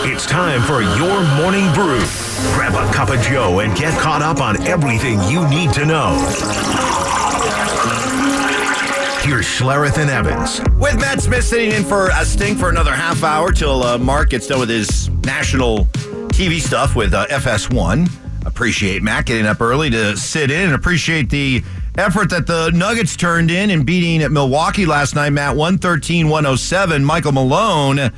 It's time for your morning brew. Grab a cup of Joe and get caught up on everything you need to know. Here's Schlereth and Evans. With Matt Smith sitting in for a stink for another half hour till uh, Mark gets done with his national TV stuff with uh, FS1. Appreciate Matt getting up early to sit in and appreciate the effort that the Nuggets turned in in beating at Milwaukee last night. Matt, 113 107. Michael Malone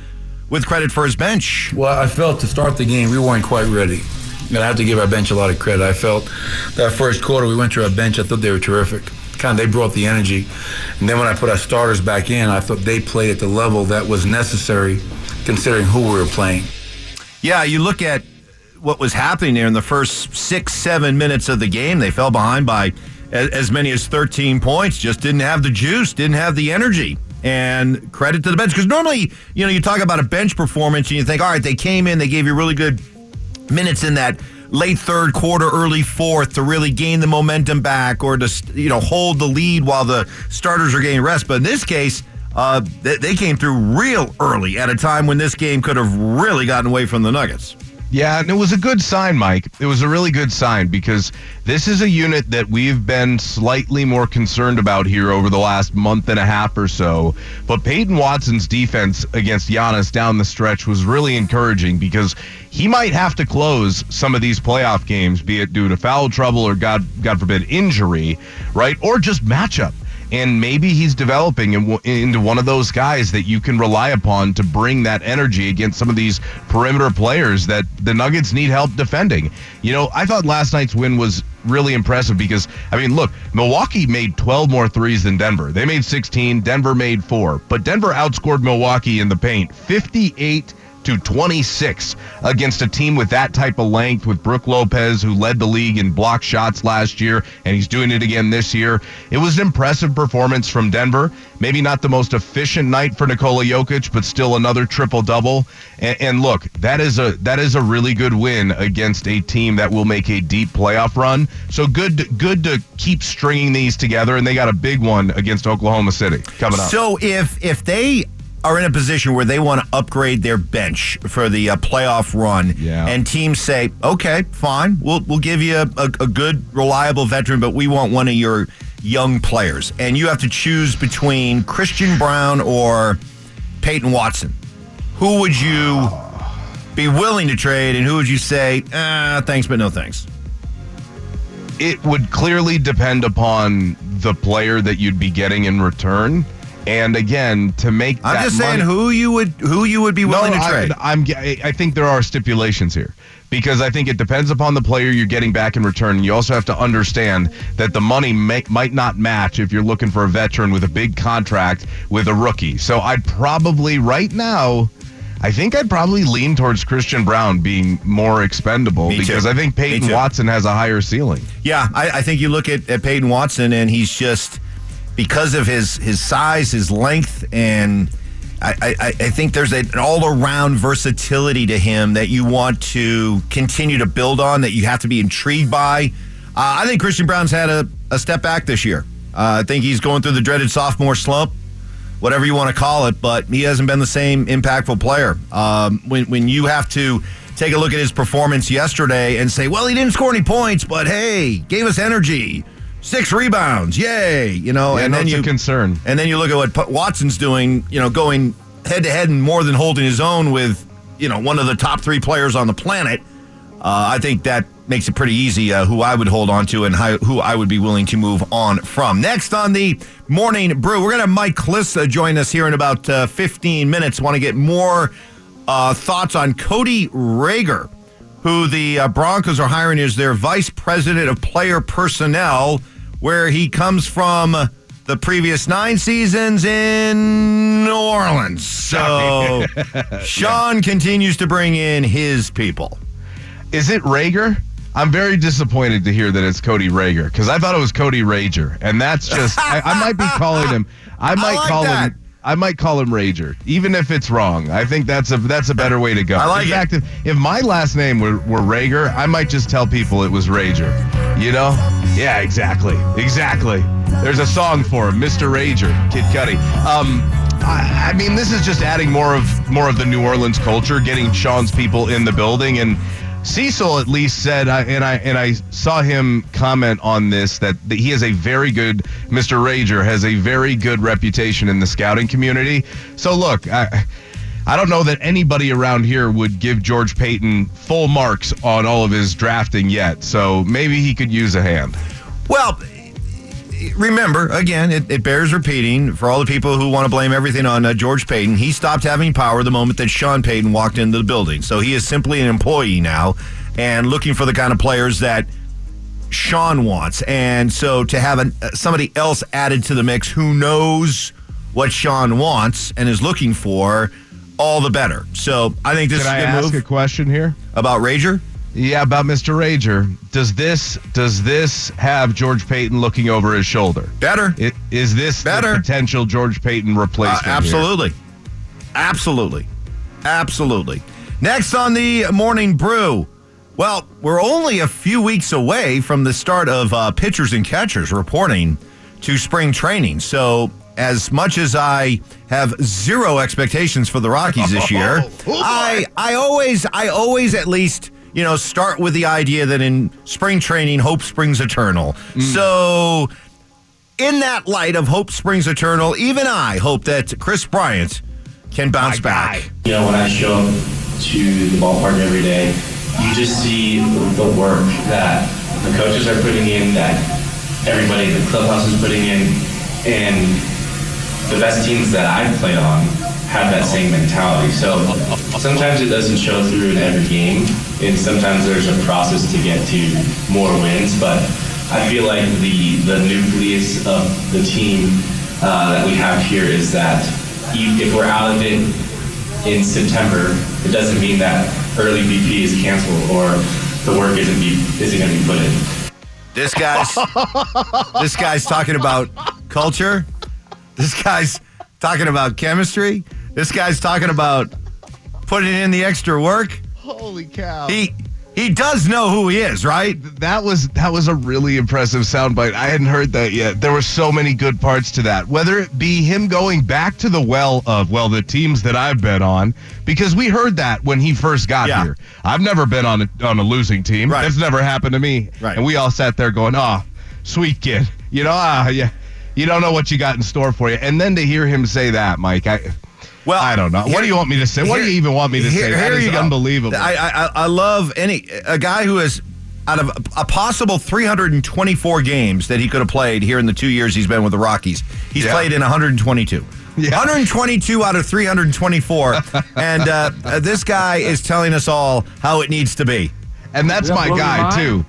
with credit for his bench. Well, I felt to start the game, we weren't quite ready. And I have to give our bench a lot of credit. I felt that first quarter, we went to our bench, I thought they were terrific. Kind of, they brought the energy. And then when I put our starters back in, I thought they played at the level that was necessary considering who we were playing. Yeah, you look at what was happening there in the first six, seven minutes of the game. They fell behind by as many as 13 points, just didn't have the juice, didn't have the energy. And credit to the bench. Because normally, you know, you talk about a bench performance and you think, all right, they came in, they gave you really good minutes in that late third quarter, early fourth to really gain the momentum back or to, you know, hold the lead while the starters are getting rest. But in this case, uh, they, they came through real early at a time when this game could have really gotten away from the Nuggets. Yeah, and it was a good sign, Mike. It was a really good sign because this is a unit that we've been slightly more concerned about here over the last month and a half or so. But Peyton Watson's defense against Giannis down the stretch was really encouraging because he might have to close some of these playoff games, be it due to foul trouble or God God forbid injury, right? Or just matchup and maybe he's developing into one of those guys that you can rely upon to bring that energy against some of these perimeter players that the Nuggets need help defending. You know, I thought last night's win was really impressive because I mean, look, Milwaukee made 12 more threes than Denver. They made 16, Denver made 4. But Denver outscored Milwaukee in the paint 58 to 26 against a team with that type of length with Brook Lopez, who led the league in block shots last year, and he's doing it again this year. It was an impressive performance from Denver. Maybe not the most efficient night for Nikola Jokic, but still another triple double. And, and look, that is a that is a really good win against a team that will make a deep playoff run. So good, good to keep stringing these together. And they got a big one against Oklahoma City coming up. So if if they are in a position where they want to upgrade their bench for the uh, playoff run, yeah. and teams say, "Okay, fine, we'll we'll give you a, a, a, good, reliable veteran, but we want one of your young players," and you have to choose between Christian Braun or Peyton Watson. Who would you be willing to trade, and who would you say, ah, "Thanks, but no thanks"? It would clearly depend upon the player that you'd be getting in return. And again, to make I'm just saying money, who you would who you would be willing no, to trade. I, I'm I think there are stipulations here because I think it depends upon the player you're getting back in return. You also have to understand that the money may, might not match if you're looking for a veteran with a big contract with a rookie. So I'd probably right now. I think I'd probably lean towards Christian Braun being more expendable Me because too. I think Peyton Watson has a higher ceiling. Yeah, I, I think you look at, at Peyton Watson and he's just because of his his size, his length, and I, I, I think there's an all around versatility to him that you want to continue to build on. That you have to be intrigued by. Uh, I think Christian Braun's had a, a step back this year. Uh, I think he's going through the dreaded sophomore slump, whatever you want to call it, but he hasn't been the same impactful player. Um, when when you have to take a look at his performance yesterday and say, well, he didn't score any points, but hey, gave us energy six rebounds, yay! You know, yeah, and no, then you concern, and then you look at what Watson's doing. You know, going head to head and more than holding his own with you know one of the top three players on the planet. Uh, I think that makes it pretty easy uh, who I would hold on to and how, who I would be willing to move on from. Next on the morning brew, we're going to have Mike Klis join us here in about uh, 15 minutes. Want to get more uh, thoughts on Cody Rager, who the uh, Broncos are hiring as their vice president of player personnel where he comes from the previous nine seasons in New Orleans. So Sean continues to bring in his people. Is it Rager? I'm very disappointed to hear that it's Cody Rager because I thought it was Cody Rager, and that's just I, I might be calling him. I might like call that. him. I might call him Rager, even if it's wrong. I think that's a that's a better way to go. I like In fact, if, if my last name were, were Rager, I might just tell people it was Rager. You know? Yeah, exactly, exactly. There's a song for him, Mr. Rager, Kid Cudi. Um, I, I mean, this is just adding more of more of the New Orleans culture, getting Sean's people in the building, and Cecil at least said, and I and I saw him comment on this that, that he has a very good Mr. Rager has a very good reputation in the scouting community. So look, I. I don't know that anybody around here would give George Paton full marks on all of his drafting yet. So maybe he could use a hand. Well, remember, again, it, it bears repeating for all the people who want to blame everything on uh, George Paton. He stopped having power the moment that Sean Payton walked into the building. So he is simply an employee now and looking for the kind of players that Sean wants. And so to have an, uh, somebody else added to the mix who knows what Sean wants and is looking for, all the better. So I think this Can I is a ask good move a question here? about Rager. Yeah, about Mr. Rager. Does this does this have George Paton looking over his shoulder? Better. It, is this Better. potential George Paton Uh, replacement? here? absolutely. Absolutely. Absolutely. Next on the morning brew. Well, we're only a few weeks away from the start of uh, pitchers and catchers reporting to spring training. So, as much as I have zero expectations for the Rockies this year, oh, oh, I I always I always at least you know start with the idea that in spring training hope springs eternal. Hmm. So in that light of hope springs eternal, even I hope that Kris Bryant can bounce back. You know, when I show up to the ballpark every day, you just see the work that the coaches are putting in, that everybody in the clubhouse is putting in, and the best teams that I've played on have that same mentality. So sometimes it doesn't show through in every game, and sometimes there's a process to get to more wins, but I feel like the, the nucleus of the team uh, that we have here is that if we're out of it in September, it doesn't mean that early BP is canceled or the work isn't be, isn't going to be put in. This guy's this guy's talking about culture. This guy's talking about chemistry. This guy's talking about putting in the extra work. Holy cow! He he does know who he is, right? that was that was a really impressive soundbite. I hadn't heard that yet. There were so many good parts to that. Whether it be him going back to the well of well the teams that I've been on, because we heard that when he first got Yeah. here. I've never been on a, on a losing team. Right. That's never happened to me. Right. And we all sat there going, "Oh, sweet kid. You know, ah, yeah, you don't know what you got in store for you." And then to hear him say that, Mike, I. Well, I don't know. what do you want me to say? what do you even want me to say? That is you go. unbelievable. I, I I love any a guy who has out of a, a possible 324 games that he could have played here in the two years he's been with the Rockies. He's Yeah. played in 122. Yeah. 122 out of 324, and uh, this guy is telling us all how it needs to be. And that's Yeah, my guy mind. too.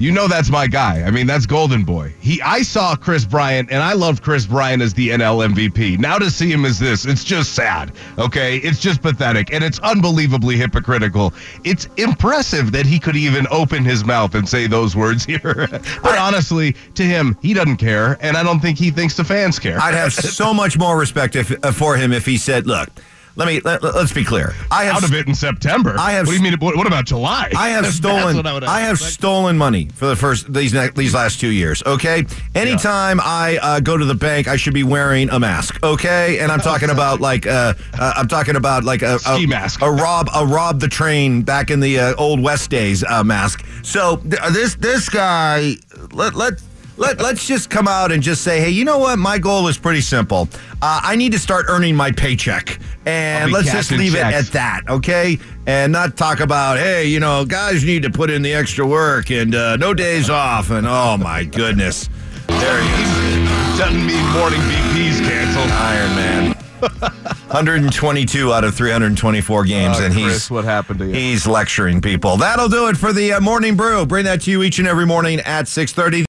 You know that's my guy. I mean, that's Golden Boy. He I saw Kris Bryant and I love Kris Bryant as the NL MVP. Now to see him as this, it's just sad. Okay? It's just pathetic and it's unbelievably hypocritical. It's impressive that he could even open his mouth and say those words here. but honestly, to him, he doesn't care and I don't think he thinks the fans care. I'd have so much more respect if, uh, for him if he said, "Look, let me let, us be clear. I have out of it in September. I have- What do you mean? What, what about July? I have stolen. what I I, have expect. stolen money for the first these these last two years. Okay. Anytime I uh, go to the bank, I should be wearing a mask. Okay. And I'm talking about like uh, uh, I'm talking about like a, a Ski mask. a rob a rob the train back in the uh, old west days uh, mask. So th- this this guy let let. Let, let's just come out and just say, hey, you know what? My goal is pretty simple. Uh, I need to start earning my paycheck. And let's just leave checks. it at that, okay? And not talk about, hey, you know, guys need to put in the extra work and uh, no days off. And oh my goodness, there he is, Doesn't mean morning BP's canceled. Iron Man. 122 out of 324 games, Uh, and he's Kris, what happened to you? he's lecturing people. That'll do it for the uh, morning brew. Bring that to you each and every morning at 6:30.